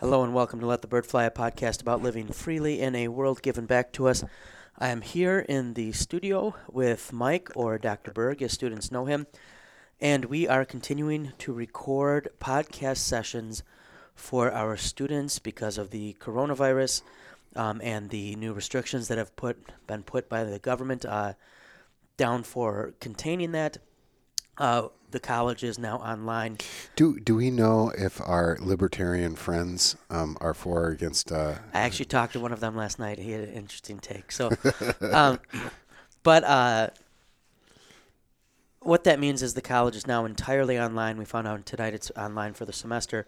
Hello and welcome to Let the Bird Fly, a podcast about living freely in a world given back to us. I am here in the studio with Mike, or Dr. Berg, as students know him, and we are continuing to record podcast sessions for our students because of the coronavirus um, and the new restrictions that have put been put by the government uh, down for containing that. Uh, the college is now online. Do do we know if our libertarian friends um, are for or against? Uh, I actually talked to one of them last night. He had an interesting take. So, um, but uh, what that means is the college is now entirely online. We found out tonight it's online for the semester.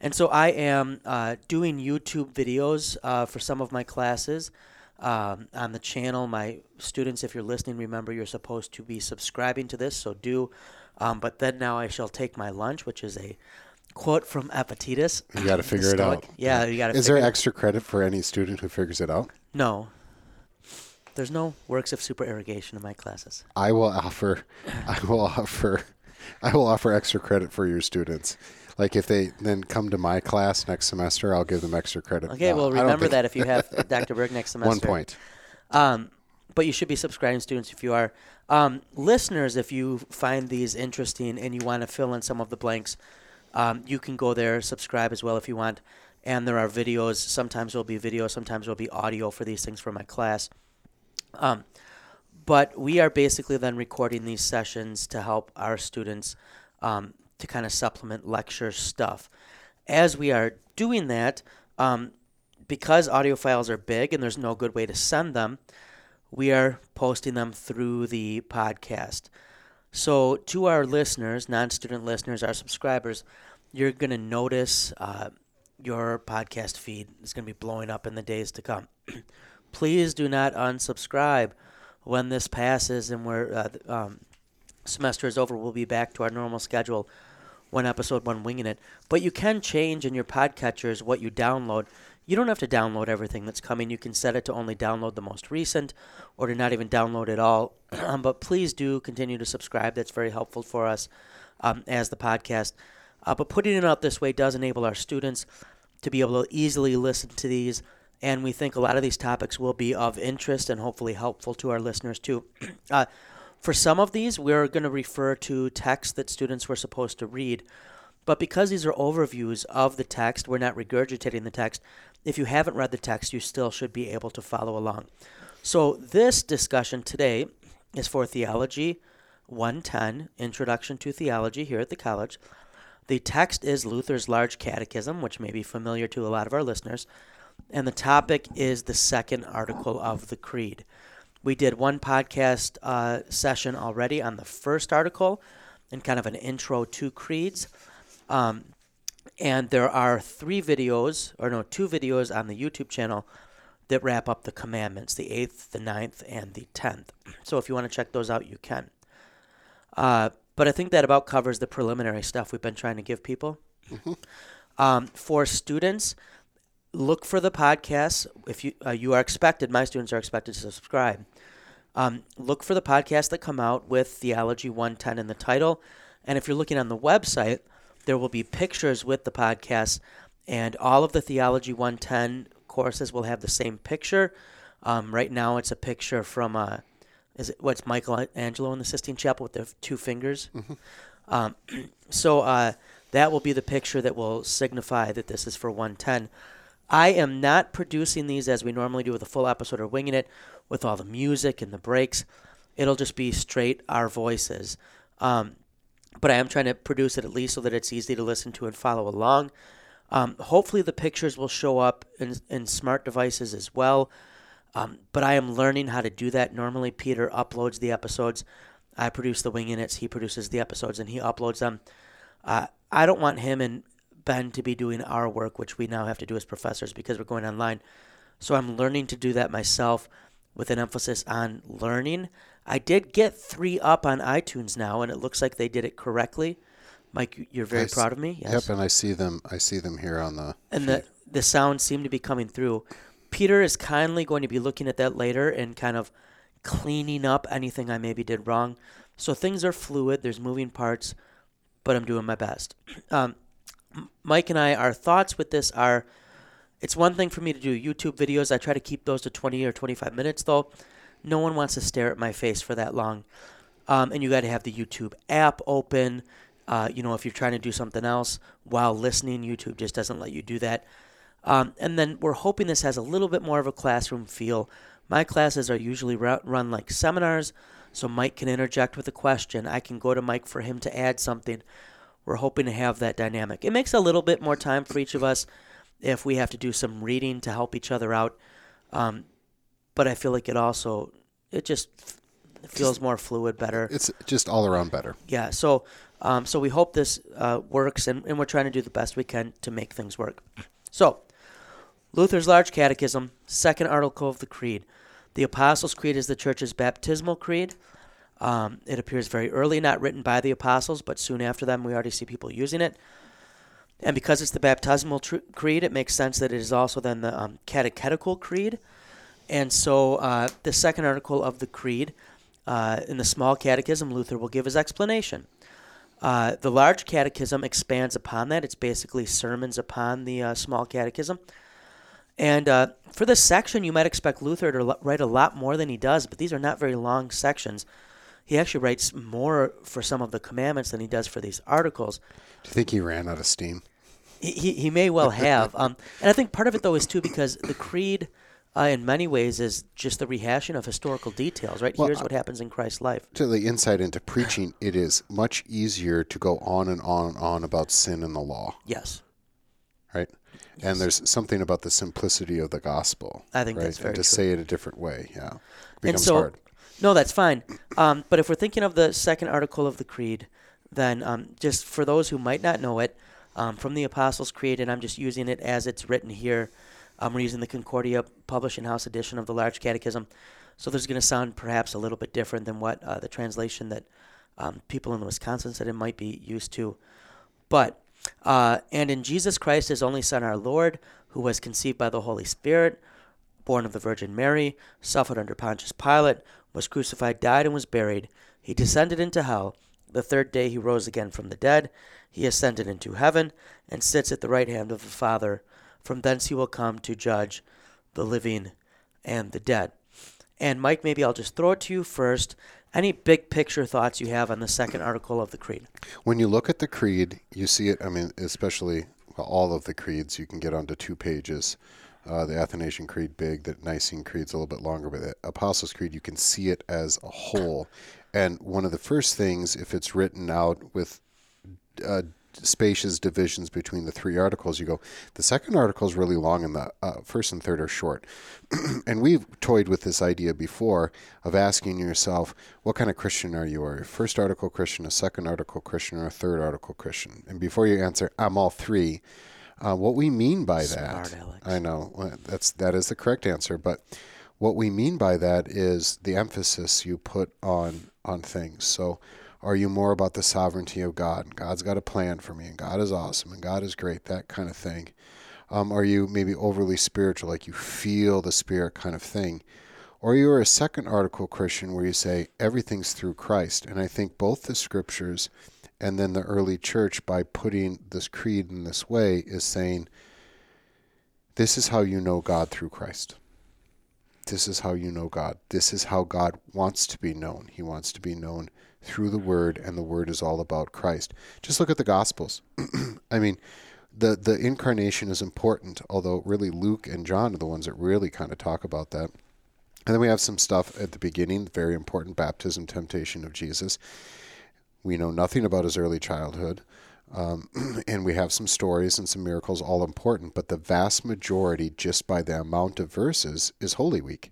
And so I am uh, doing YouTube videos uh, for some of my classes um, on the channel. My students, if you're listening, remember you're supposed to be subscribing to this, so do. Um, but then now I shall take my lunch, which is a quote from Epictetus. You got to figure it out. Yeah, you got to. Is there extra credit for any student who figures it out? No. There's no works of supererogation in my classes. I will offer. I will offer. I will offer extra credit for your students. Like if they then come to my class next semester, I'll give them extra credit. Okay, No, well remember that if you have Dr. Berg next semester. One point. Um, but you should be subscribing students if you are. Um, listeners, if you find these interesting and you want to fill in some of the blanks, um, you can go there, subscribe as well if you want. And there are videos. Sometimes there'll be video, sometimes there'll be audio for these things for my class. Um, but we are basically then recording these sessions to help our students um, to kind of supplement lecture stuff. As we are doing that, um, because audio files are big and there's no good way to send them, we are posting them through the podcast. So, to our listeners, non student listeners, our subscribers, you're going to notice uh, your podcast feed is going to be blowing up in the days to come. Please do not unsubscribe when this passes and we're, uh, um, semester is over. We'll be back to our normal schedule, one episode, one winging it. But you can change in your podcatchers what you download. You don't have to download everything that's coming. You can set it to only download the most recent or to not even download at all. But please do continue to subscribe. That's very helpful for us um, as the podcast. Uh, but putting it out this way does enable our students to be able to easily listen to these. And we think a lot of these topics will be of interest and hopefully helpful to our listeners too. uh, for some of these, we're going to refer to texts that students were supposed to read. But because these are overviews of the text, we're not regurgitating the text. If you haven't read the text, you still should be able to follow along. So, this discussion today is for Theology 110, Introduction to Theology here at the college. The text is Luther's Large Catechism, which may be familiar to a lot of our listeners. And the topic is the second article of the Creed. We did one podcast uh, session already on the first article and kind of an intro to creeds. Um, and there are three videos, or no, two videos on the YouTube channel that wrap up the commandments the eighth, the ninth, and the tenth. So if you want to check those out, you can. Uh, but I think that about covers the preliminary stuff we've been trying to give people. Um, for students, look for the podcasts. If you uh, you are expected, my students are expected to subscribe. Um, look for the podcasts that come out with Theology 110 in the title, and if you're looking on the website, there will be pictures with the podcasts, and all of the Theology 110 courses will have the same picture. Um, right now, it's a picture from uh, is it what's Michelangelo in the Sistine Chapel with the two fingers. Um, so uh, that will be the picture that will signify that this is for 110. I am not producing these as we normally do with a full episode or winging it with all the music and the breaks. It'll just be straight our voices. Um, but I am trying to produce it at least so that it's easy to listen to and follow along. Um, hopefully, the pictures will show up in, in smart devices as well. Um, but I am learning how to do that. Normally, Peter uploads the episodes. I produce the wing units. He produces the episodes and he uploads them. Uh, I don't want him and Ben to be doing our work, which we now have to do as professors because we're going online. So I'm learning to do that myself with an emphasis on learning. I did get three up on iTunes now, and it looks like they did it correctly. Mike, you're very I proud of me. Yep, and I see them. I see them here on the. and the the sounds seem to be coming through. Peter is kindly going to be looking at that later and kind of cleaning up anything I maybe did wrong. So things are fluid. There's moving parts, but I'm doing my best. Um, Mike and I, our thoughts with this are it's one thing for me to do YouTube videos. I try to keep those to 20 or 25 minutes, though. No one wants to stare at my face for that long. Um, and you got to have the YouTube app open. Uh, you know, if you're trying to do something else while listening, YouTube just doesn't let you do that. Um, and then we're hoping this has a little bit more of a classroom feel. My classes are usually run like seminars, so Mike can interject with a question. I can go to Mike for him to add something. We're hoping to have that dynamic. It makes a little bit more time for each of us if we have to do some reading to help each other out. Um, but I feel like it also it just feels more fluid, better. It's just all around better. Yeah. So um, so we hope this uh, works, and, and we're trying to do the best we can to make things work. So Luther's Large Catechism, second article of the Creed. The Apostles' Creed is the Church's baptismal creed. Um, it appears very early, not written by the apostles, but soon after them, we already see people using it. And because it's the baptismal tr- creed, it makes sense that it is also then the um, catechetical creed. And so, uh, the second article of the creed, uh, in the small catechism, Luther will give his explanation. Uh, the large catechism expands upon that. It's basically sermons upon the uh, small catechism. And uh, for this section, you might expect Luther to write a lot more than he does, but these are not very long sections. He actually writes more for some of the commandments than he does for these articles. Do you think he ran out of steam? He, he, he may well have. um, and I think part of it, though, is too because the creed, uh, in many ways, is just the rehashing of historical details, right? Well, Here's what happens in Christ's life. To the insight into preaching, it is much easier to go on and on and on about sin and the law. Yes. Right? And there's something about the simplicity of the gospel. I think right? that's very and to true. say it a different way, yeah, it becomes and so, hard. No, that's fine. Um, but if we're thinking of the second article of the Creed, then um, just for those who might not know it, um, from the Apostles' Creed, and I'm just using it as it's written here. Um, we're using the Concordia Publishing House edition of the Large Catechism. So this is going to sound perhaps a little bit different than what uh, the translation that um, people in Wisconsin Synod might be used to. But uh, and in Jesus Christ, his only Son, our Lord, who was conceived by the Holy Spirit, born of the Virgin Mary, suffered under Pontius Pilate, was crucified, died, and was buried. He descended into hell. The third day he rose again from the dead. He ascended into heaven and sits at the right hand of the Father. From thence he will come to judge the living and the dead. And Mike, maybe I'll just throw it to you first. Any big picture thoughts you have on the second article of the creed? When you look at the creed, you see it. I mean, especially all of the creeds, you can get onto two pages. Uh, the Athanasian Creed big, the Nicene Creed's a little bit longer, but the Apostles' Creed, you can see it as a whole. And one of the first things, if it's written out with uh, spacious divisions between the three articles, you go, the second article is really long and the uh, first and third are short. and we've toyed with this idea before of asking yourself, what kind of Christian are you? Are you a first article Christian, a second article Christian, or a third article Christian? And before you answer, I'm all three. Uh, what we mean by Smart, that, Alex. I know that's that is the correct answer, but what we mean by that is the emphasis you put on on things. So, are you more about the sovereignty of God? God's got a plan for me, and God is awesome, and God is great, that kind of thing. Um, are you maybe overly spiritual, like you feel the Spirit kind of thing? Or you're a second article Christian where you say everything's through Christ. And I think both the scriptures and then the early church, by putting this creed in this way, is saying, This is how you know God through Christ. This is how you know God. This is how God wants to be known. He wants to be known through the Word, and the Word is all about Christ. Just look at the Gospels. I mean, the the incarnation is important, although really Luke and John are the ones that really kind of talk about that. And then we have some stuff at the beginning, very important baptism, temptation of Jesus. We know nothing about his early childhood. Um, and we have some stories and some miracles, all important, but the vast majority, just by the amount of verses, is Holy Week.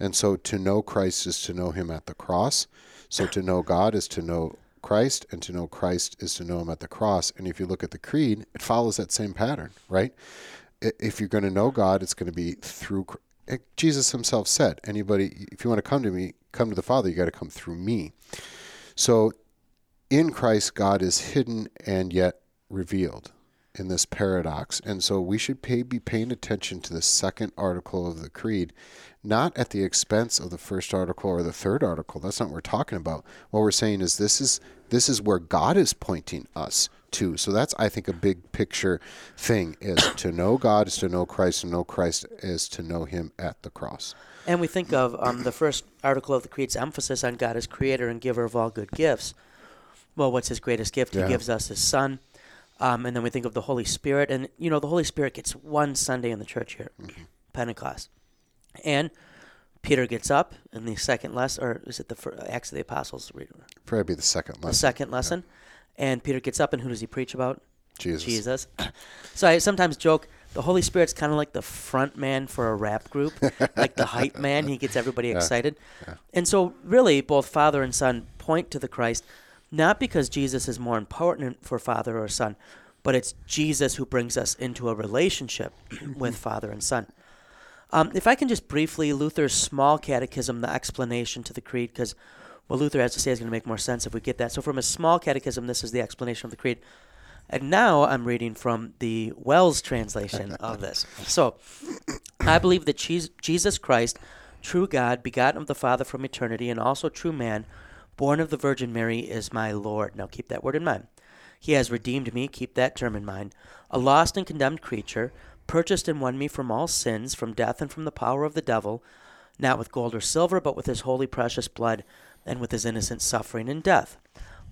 And so to know Christ is to know him at the cross. So to know God is to know Christ, and to know Christ is to know him at the cross. And if you look at the creed, it follows that same pattern, right? If you're going to know God, it's going to be through. Jesus himself said, anybody, if you want to come to me, come to the Father, you got to come through me. So in Christ, God is hidden and yet revealed in this paradox. And so we should pay, be paying attention to the second article of the creed, not at the expense of the first article or the third article. That's not what we're talking about. What we're saying is this is this is where God is pointing us to. So that's I think a big picture thing is to know God is to know Christ, and know Christ is to know Him at the cross. And we think of um, the first article of the Creed's emphasis on God as creator and giver of all good gifts. Well, what's his greatest gift? Yeah. He gives us his son. Um, and then we think of the Holy Spirit. And, you know, the Holy Spirit gets one Sunday in the church here, Pentecost. And Peter gets up in the second lesson, or is it the fir- Acts of the Apostles? Probably the second lesson. The second lesson. And Peter gets up, and who does he preach about? Jesus. Jesus. So I sometimes joke the Holy Spirit's kind of like the front man for a rap group, like the hype man. He gets everybody excited. And so, really, both Father and Son point to the Christ, not because Jesus is more important for Father or Son, but it's Jesus who brings us into a relationship with Father and Son. Um, if I can just briefly, Luther's small catechism, the explanation to the creed, because what Luther has to say is going to make more sense if we get that. So, from a small catechism, this is the explanation of the creed. And now I'm reading from the WELS translation of this. So, I believe that Jesus Christ, true God, begotten of the Father from eternity, and also true man, born of the Virgin Mary, is my Lord. Now keep that word in mind. He has redeemed me, keep that term in mind, a lost and condemned creature, purchased and won me from all sins, from death and from the power of the devil, not with gold or silver, but with his holy precious blood, and with his innocent suffering and death.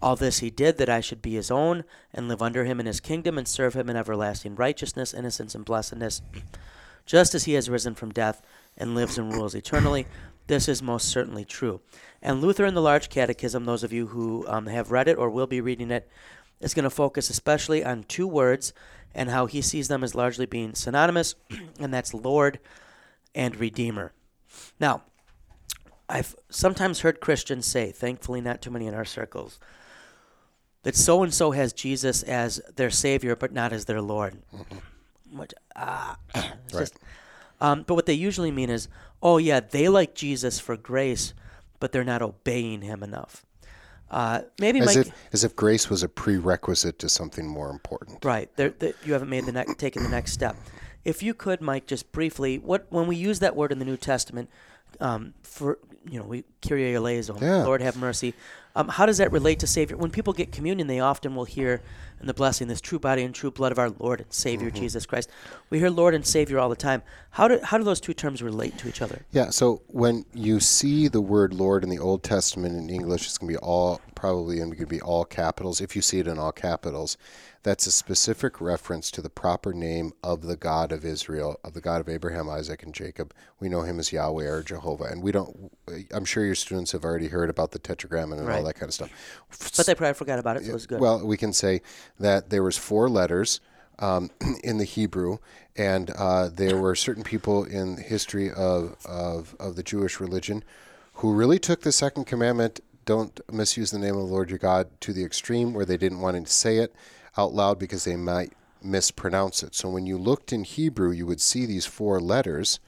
All this he did that I should be his own, and live under him in his kingdom, and serve him in everlasting righteousness, innocence, and blessedness. Just as he has risen from death and lives and rules eternally, this is most certainly true. And Luther in the Large Catechism, those of you who um, have read it or will be reading it, is going to focus especially on two words and how he sees them as largely being synonymous, and that's Lord and Redeemer. Now, I've sometimes heard Christians say, thankfully not too many in our circles, that so and so has Jesus as their Savior, but not as their Lord. Which, ah, Right. just, um, but what they usually mean is, oh yeah, they like Jesus for grace, but they're not obeying Him enough. Uh, maybe As Mike, if as if grace was a prerequisite to something more important. Right. There, there, you haven't made the next, taken the next step. If you could, Mike, just briefly, what when we use that word in the New Testament, um, for you know, we Kyrie eleison, Yeah. Lord have mercy. Um, how does that relate to Savior? When people get communion, they often will hear in the blessing, "This true body and true blood of our Lord and Savior Mm-hmm. Jesus Christ." We hear Lord and Savior all the time. How do how do those two terms relate to each other? Yeah, so when you see the word Lord in the Old Testament in English, it's going to be all, probably and going to be all capitals. If you see it in all capitals, that's a specific reference to the proper name of the God of Israel, of the God of Abraham, Isaac, and Jacob. We know him as Yahweh or Jehovah. And we don't, I'm sure your students have already heard about the Tetragrammaton and all that kind of stuff. But they probably forgot about it, so it's good. Well, we can say that there was four letters um, in the Hebrew, and uh, there were certain people in the history of, of of the Jewish religion who really took the second commandment, "Don't misuse the name of the Lord your God," to the extreme, where they didn't want him to say it out loud because they might mispronounce it. So when you looked in Hebrew, you would see these four letters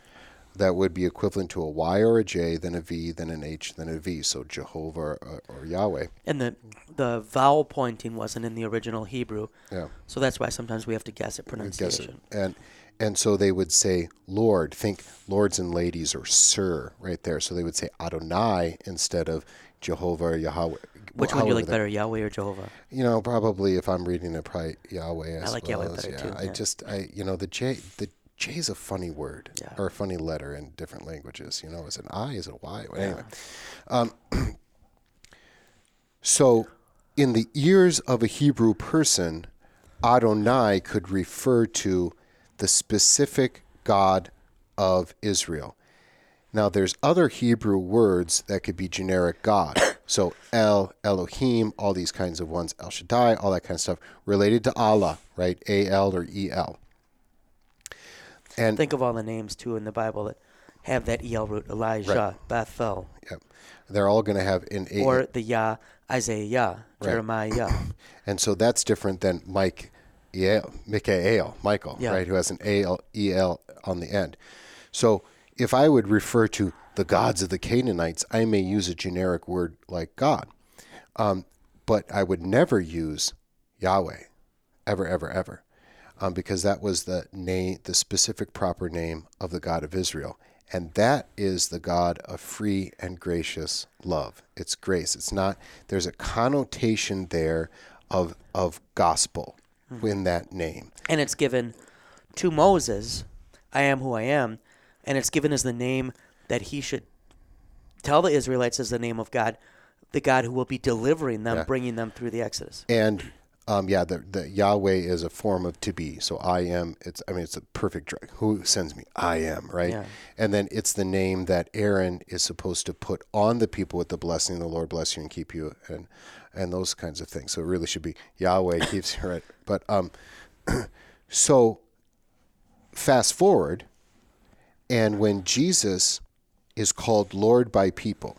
that would be equivalent to a Y or a J, then a V, then an H, then a V. So Jehovah or, or Yahweh. and the the vowel pointing wasn't in the original Hebrew, Yeah. so that's why sometimes we have to guess at guess it. pronunciation. And and so they would say Lord, think lords and ladies or sir right there. So they would say Adonai instead of Jehovah or Yahweh. Which one do you like better, Yahweh or Jehovah? You know, probably if I'm reading it, probably Yahweh. I, I like Yahweh better yeah, too, I yeah. just I you know the J the J is a funny word Yeah. or a funny letter in different languages. You know, is it an I? Is it a Y? Well, Anyway, um, so in the ears of a Hebrew person, Adonai could refer to the specific God of Israel. Now, there's other Hebrew words that could be generic God. So El, Elohim, all these kinds of ones, El Shaddai, all that kind of stuff, related to Allah, right? A L or E L. And Think of all the names too in the Bible that have that el root: Elijah, Bethel, yep, they're all going to have an A. or the Yah, Isaiah, Yah, Jeremiah, Yah. and so that's different than Mike, Eel, Mikael, Michael, Yeah. right? Who has an A L E L on the end. So if I would refer to the gods of the Canaanites, I may use a generic word like God, um, but I would never use Yahweh, ever, ever, ever, um, because that was the name, the specific proper name of the God of Israel, and that is the God of free and gracious love. It's grace. It's not. There's a connotation there of of gospel Mm-hmm. in that name. and it's given to Moses, I am who I am, and it's given as the name that he should tell the Israelites as the name of God, the God who will be delivering them, Yeah. bringing them through the Exodus. And um, yeah, the, the Yahweh is a form of to be. So I am. It's I mean it's a perfect drug. Who sends me? I am right. Yeah. And then it's the name that Aaron is supposed to put on the people with the blessing. The Lord bless you and keep you, and and those kinds of things. So it really should be Yahweh keeps you right. But um, so fast forward, and when Jesus is called Lord by people.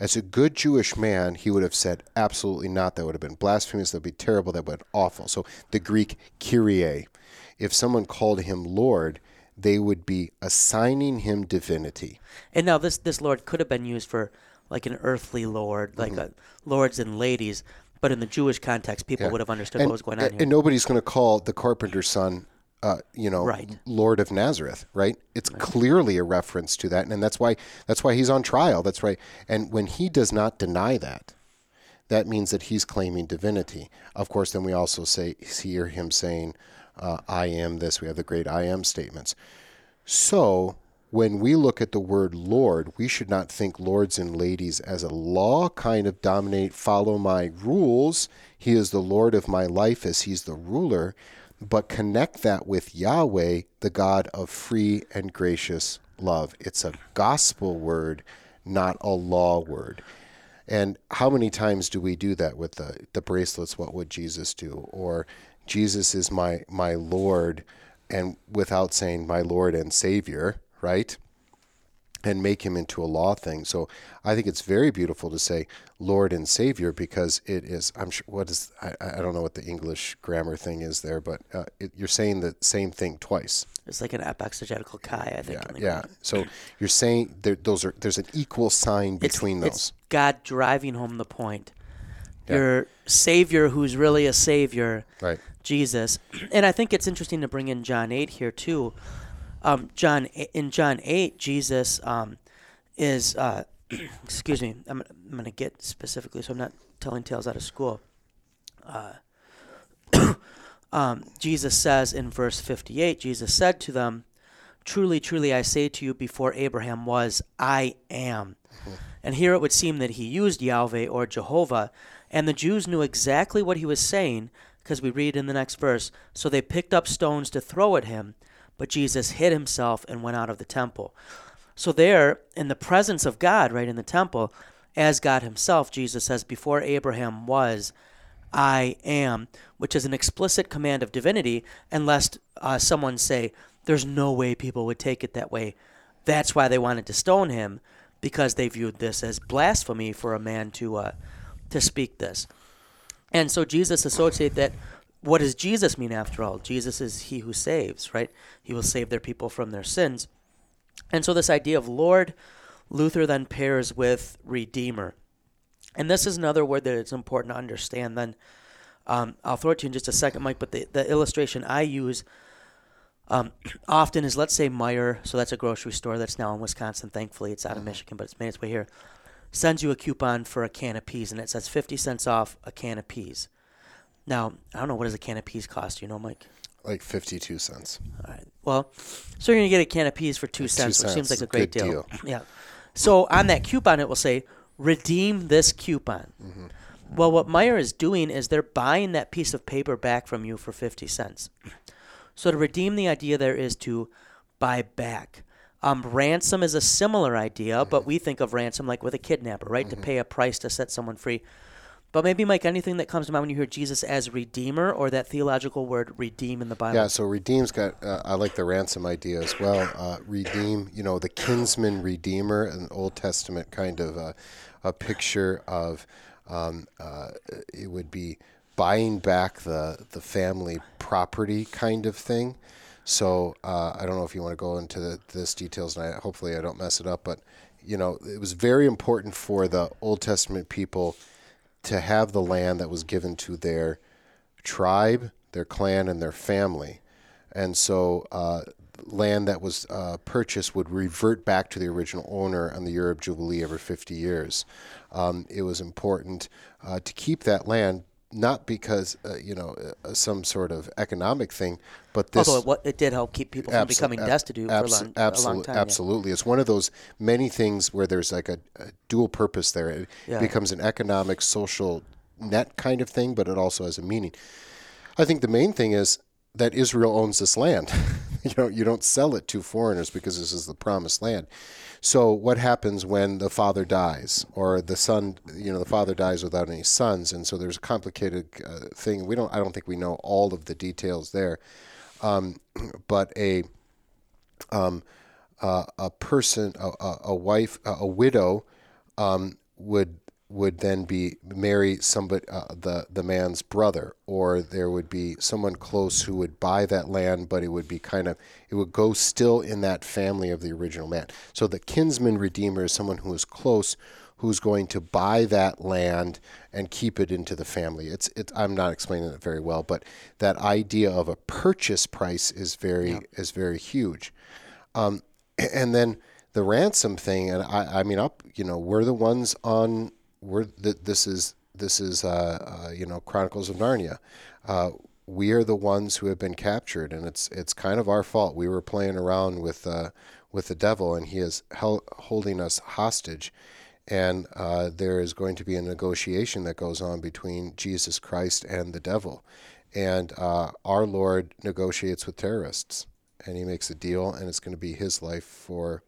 As a good Jewish man, he would have said, absolutely not. That would have been blasphemous. That would be terrible. That would have been awful. So the Greek Kyrie, if someone called him Lord, they would be assigning him divinity. And now this this Lord could have been used for like an earthly Lord, like Mm-hmm. lords and ladies, but in the Jewish context, people would have understood and, what was going on here. and nobody's going to call the carpenter's son, uh, you know, Right. Lord of Nazareth, right? It's clearly a reference to that, and that's why that's why he's on trial. That's right. And when he does not deny that, that means that he's claiming divinity. Of course, then we also say hear him saying, uh, "I am this." We have the great "I am" statements. So when we look at the word Lord, we should not think lords and ladies as a law kind of dominate, follow my rules. He is the Lord of my life as he's the ruler, but connect that with Yahweh, the God of free and gracious love. It's a gospel word, not a law word. And how many times do we do that with the, the bracelets? What would Jesus do? Or Jesus is my, my Lord, and without saying my Lord and Savior, right? And make him into a law thing. So I think it's very beautiful to say Lord and Savior because it is, I'm sure, what is, I, I don't know what the English grammar thing is there, but uh, it, you're saying the same thing twice. it's like an exegetical chi, I think. Yeah. Yeah. So you're saying there, those are, there's an equal sign It's- between it's, those. God driving home the point. Yeah. Your Savior, who's really a Savior, Right. Jesus. And I think it's interesting to bring in John 8 here too. Um, John in John 8, Jesus um, is uh, excuse me. I'm, I'm going to get specifically, so I'm not telling tales out of school. Uh, um, Jesus says in verse 58, Jesus said to them, "Truly, truly, I say to you, before Abraham was, I am." And here it would seem that he used Yahweh or Jehovah, and the Jews knew exactly what he was saying because we read in the next verse. So they picked up stones to throw at him, but Jesus hid himself and went out of the temple. So there, in the presence of God, right in the temple, as God himself, Jesus says, Before Abraham was, I am, which is an explicit command of divinity, and lest uh, someone say, There's no way people would take it that way. That's why they wanted to stone him, because they viewed this as blasphemy for a man to uh, to speak this. And so Jesus associated that. What does Jesus mean after all? Jesus is he who saves, right? He will save their people from their sins. And so this idea of Lord, Luther then pairs with Redeemer. And this is another word that it's important to understand. Then um, I'll throw it to you in just a second, Mike. But the, the illustration I use um, often is let's say Meijer, so that's a grocery store that's now in Wisconsin. Thankfully, it's out of Michigan, but it's made its way here. Sends you a coupon for a can of peas, and it says 50 cents off a can of peas. Now, I don't know, what does a can of peas cost? You know, Mike? Like 52 cents. All right. Well, so you're going to get a can of peas for two Two cents, which seems like a great Good deal. Yeah. So on that coupon, it will say, redeem this coupon. Mm-hmm. Well, what Meijer is doing is they're buying that piece of paper back from you for 50 cents. So to redeem the idea there is to buy back. Um, ransom is a similar idea, but we think of ransom like with a kidnapper, right? To pay a price to set someone free. But maybe, Mike, anything that comes to mind when you hear Jesus as Redeemer or that theological word redeem in the Bible? Yeah, so redeem's got. Uh, I like the ransom idea as well. Uh, redeem, you know, the kinsman redeemer, an Old Testament kind of uh, a picture of. Um, uh, it would be buying back the the family property kind of thing. So uh, I don't know if you want to go into the, this details, and I, hopefully I don't mess it up. But you know, it was very important for the Old Testament people to have the land that was given to their tribe, their clan, and their family. And so, uh, land that was uh, purchased would revert back to the original owner on the year of Jubilee every 50 years. Um, it was important uh, to keep that land not because uh, you know uh, some sort of economic thing, but this. Although it, it did help keep people from becoming ab- destitute for a long, abso- a long time. yeah. Absolutely, it's one of those many things where there's like a, a dual purpose there. It Yeah. becomes an economic, social net kind of thing, but it also has a meaning. I think the main thing is that Israel owns this land. you know, you don't sell it to foreigners because this is the promised land. So what happens when the father dies or the son, you know, the father dies without any sons, and so there's a complicated uh, thing. We don't, I don't think we know all of the details there, um, but a um, uh, a person, a, a, wife, a, a widow, um, would would then be marry somebody, uh, the the man's brother, or there would be someone close who would buy that land, but it would be kind of it would go still in that family of the original man. So the kinsman redeemer is someone who is close, who's going to buy that land and keep it into the family. It's it. I'm not explaining it very well, but that idea of a purchase price is very is very huge. Um, and then the ransom thing, and I, I mean, up, you know, we're the ones on. We're th- this is this is uh, uh, you know Chronicles of Narnia. Uh, we are the ones who have been captured, and it's it's kind of our fault. We were playing around with uh, with the devil, and he is holding us hostage. And uh, there is going to be a negotiation that goes on between Jesus Christ and the devil, and uh, our Lord negotiates with terrorists and he makes a deal, and it's going to be his life for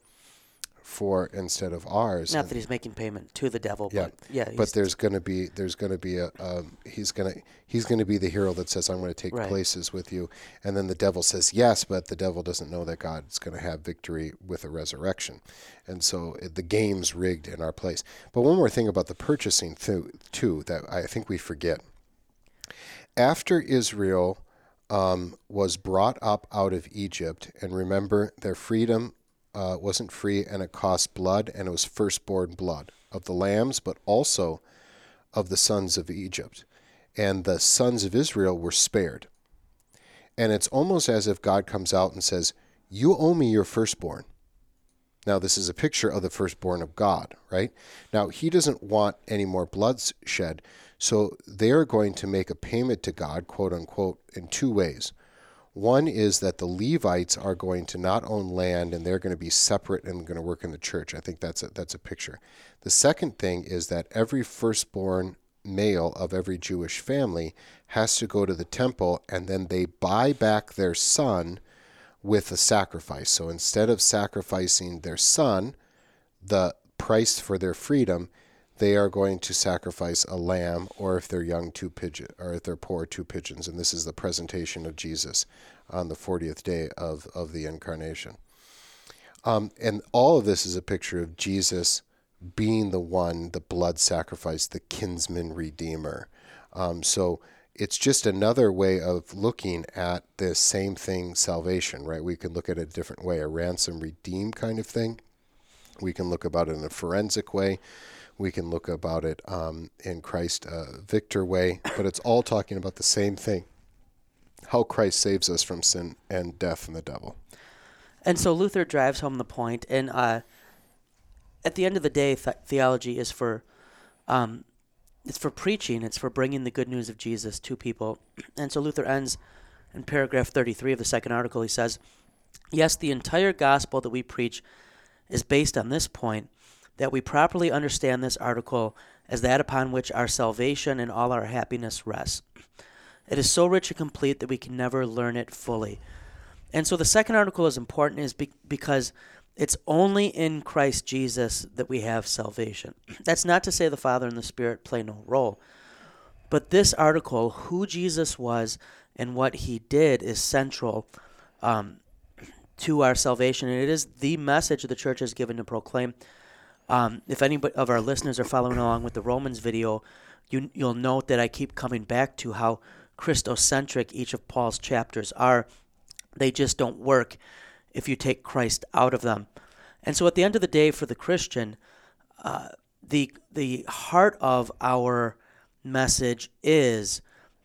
for instead of ours. Not And- that he's making payment to the devil, yeah, but yeah, but there's going to be there's going to be a um, he's going to he's going to be the hero that says I'm going to take Right. places with you, and then the devil says yes, but the devil doesn't know that God's going to have victory with a resurrection, and so it, the game's rigged in our place. But one more thing about the purchasing too, too that I think we forget. After Israel um, was brought up out of Egypt, and remember their freedom uh, wasn't free and it cost blood, and it was firstborn blood of the lambs, but also of the sons of Egypt. And the sons of Israel were spared. And it's almost as if God comes out and says, You owe me your firstborn. Now, this is a picture of the firstborn of God, right? Now, he doesn't want any more blood shed. So they're going to make a payment to God, quote unquote, in two ways. One is that the Levites are going to not own land and they're going to be separate and going to work in the church. I think that's a, that's a picture. The second thing is that every firstborn male of every Jewish family has to go to the temple and then they buy back their son with a sacrifice. So instead of sacrificing their son, the price for their freedom, they are going to sacrifice a lamb, or if they're young, two pigeon, or if they're poor, two pigeons. And this is the presentation of Jesus on the 40th day of, of the incarnation. Um, and all of this is a picture of Jesus being the one, the blood sacrifice, the kinsman redeemer. Um, so it's just another way of looking at the same thing, salvation, right? We can look at it a different way, a ransom redeem kind of thing. We can look about it in a forensic way. We can look about it um, in Christ uh, victor way, but it's all talking about the same thing: how Christ saves us from sin and death and the devil. And so Luther drives home the point, and uh, at the end of the day, th- theology is for, um, it's for preaching. It's for bringing the good news of Jesus to people. And so Luther ends in paragraph thirty-three of the second article. He says, "Yes, the entire gospel that we preach is based on this point: that we properly understand this article as that upon which our salvation and all our happiness rests. It is so rich and complete that we can never learn it fully." And so the second article is important is be- because it's only in Christ Jesus that we have salvation. That's not to say the Father and the Spirit play no role. But this article, who Jesus was and what he did, is central um, to our salvation. And it is the message the church has given to proclaim. Um, if any of our listeners are following along with the Romans video, you, you'll note that I keep coming back to how Christocentric each of Paul's chapters are. They just don't work if you take Christ out of them. And so at the end of the day, for the Christian, uh, the the heart of our message is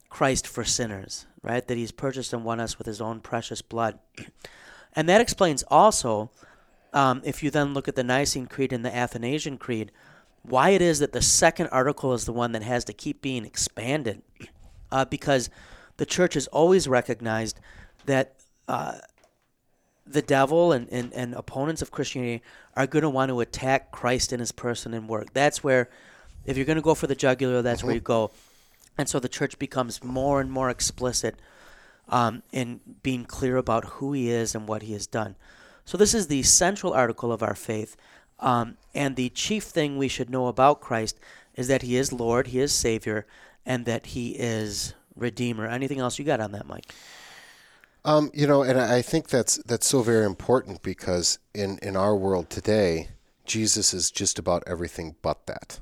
Christ for sinners, right? That He's purchased and won us with His own precious blood, and that explains also, um, if you then look at the Nicene Creed and the Athanasian Creed, why it is that the second article is the one that has to keep being expanded. Uh, because the church has always recognized that uh, the devil and, and, and opponents of Christianity are going to want to attack Christ in his person and work. That's where, if you're going to go for the jugular, that's where you go. And so the church becomes more and more explicit um, in being clear about who he is and what he has done. So this is the central article of our faith. Um, and the chief thing we should know about Christ is that he is Lord, he is Savior, and that he is Redeemer. Anything else you got on that, Mike? Um, you know, and I think that's that's so very important because in in our world today, Jesus is just about everything but that.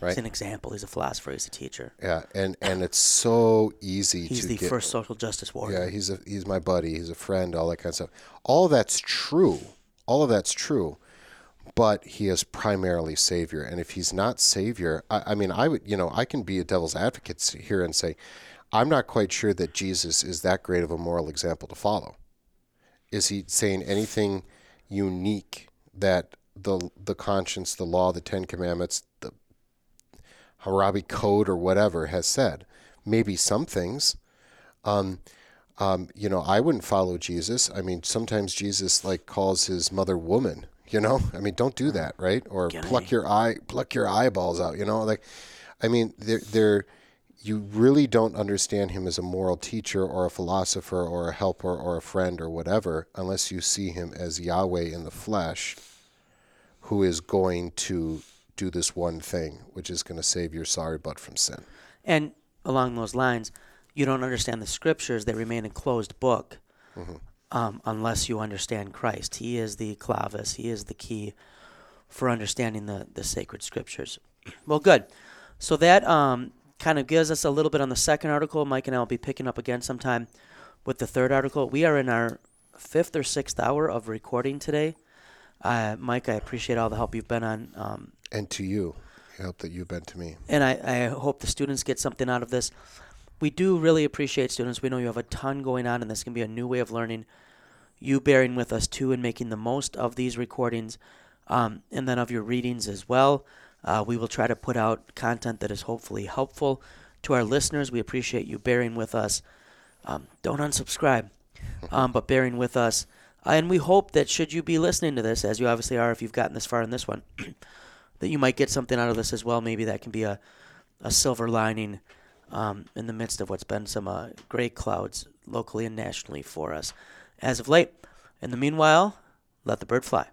Right? He's an example. He's a philosopher. He's a teacher. Yeah, and and it's so easy. He's the get, first social justice warrior. Yeah, he's a he's my buddy. He's a friend. All that kind of stuff. All of that's true. All of that's true but he is primarily Savior. And if he's not Savior, I, I, mean, I would, you know, I can be a devil's advocate here and say, I'm not quite sure that Jesus is that great of a moral example to follow. Is he saying anything unique that the the conscience, the law, the Ten Commandments, the Hammurabi Code, or whatever has said? Maybe some things. Um, um, you know, I wouldn't follow Jesus. I mean, sometimes Jesus like calls his mother woman. You know, I mean, don't do that, right? Or pluck your eye, pluck your eyeballs out. You know, like, I mean, they're they're you really don't understand him as a moral teacher or a philosopher or a helper or a friend or whatever unless you see him as Yahweh in the flesh who is going to do this one thing, which is going to save your sorry butt from sin. And along those lines, you don't understand the scriptures, they remain a closed book mm-hmm. um, unless you understand Christ. He is the clavis, He is the key for understanding the, the sacred scriptures. Well, good. So that um, kind of gives us a little bit on the second article. Mike and I will be picking up again sometime with the third article. We are in our fifth or sixth hour of recording today. Uh, Mike, I appreciate all the help you've been on. Um, and to you, the help that you've been to me. And I, I hope the students get something out of this. We do really appreciate students. We know you have a ton going on, and this can be a new way of learning. You bearing with us too and making the most of these recordings, um, and then of your readings as well. Uh, we will try to put out content that is hopefully helpful to our listeners. We appreciate you bearing with us. Um, don't unsubscribe, um, but bearing with us. Uh, and we hope that should you be listening to this, as you obviously are if you've gotten this far in this one, that you might get something out of this as well. Maybe that can be a, a silver lining um, in the midst of what's been some uh, gray clouds locally and nationally for us as of late. In the meanwhile, let the bird fly.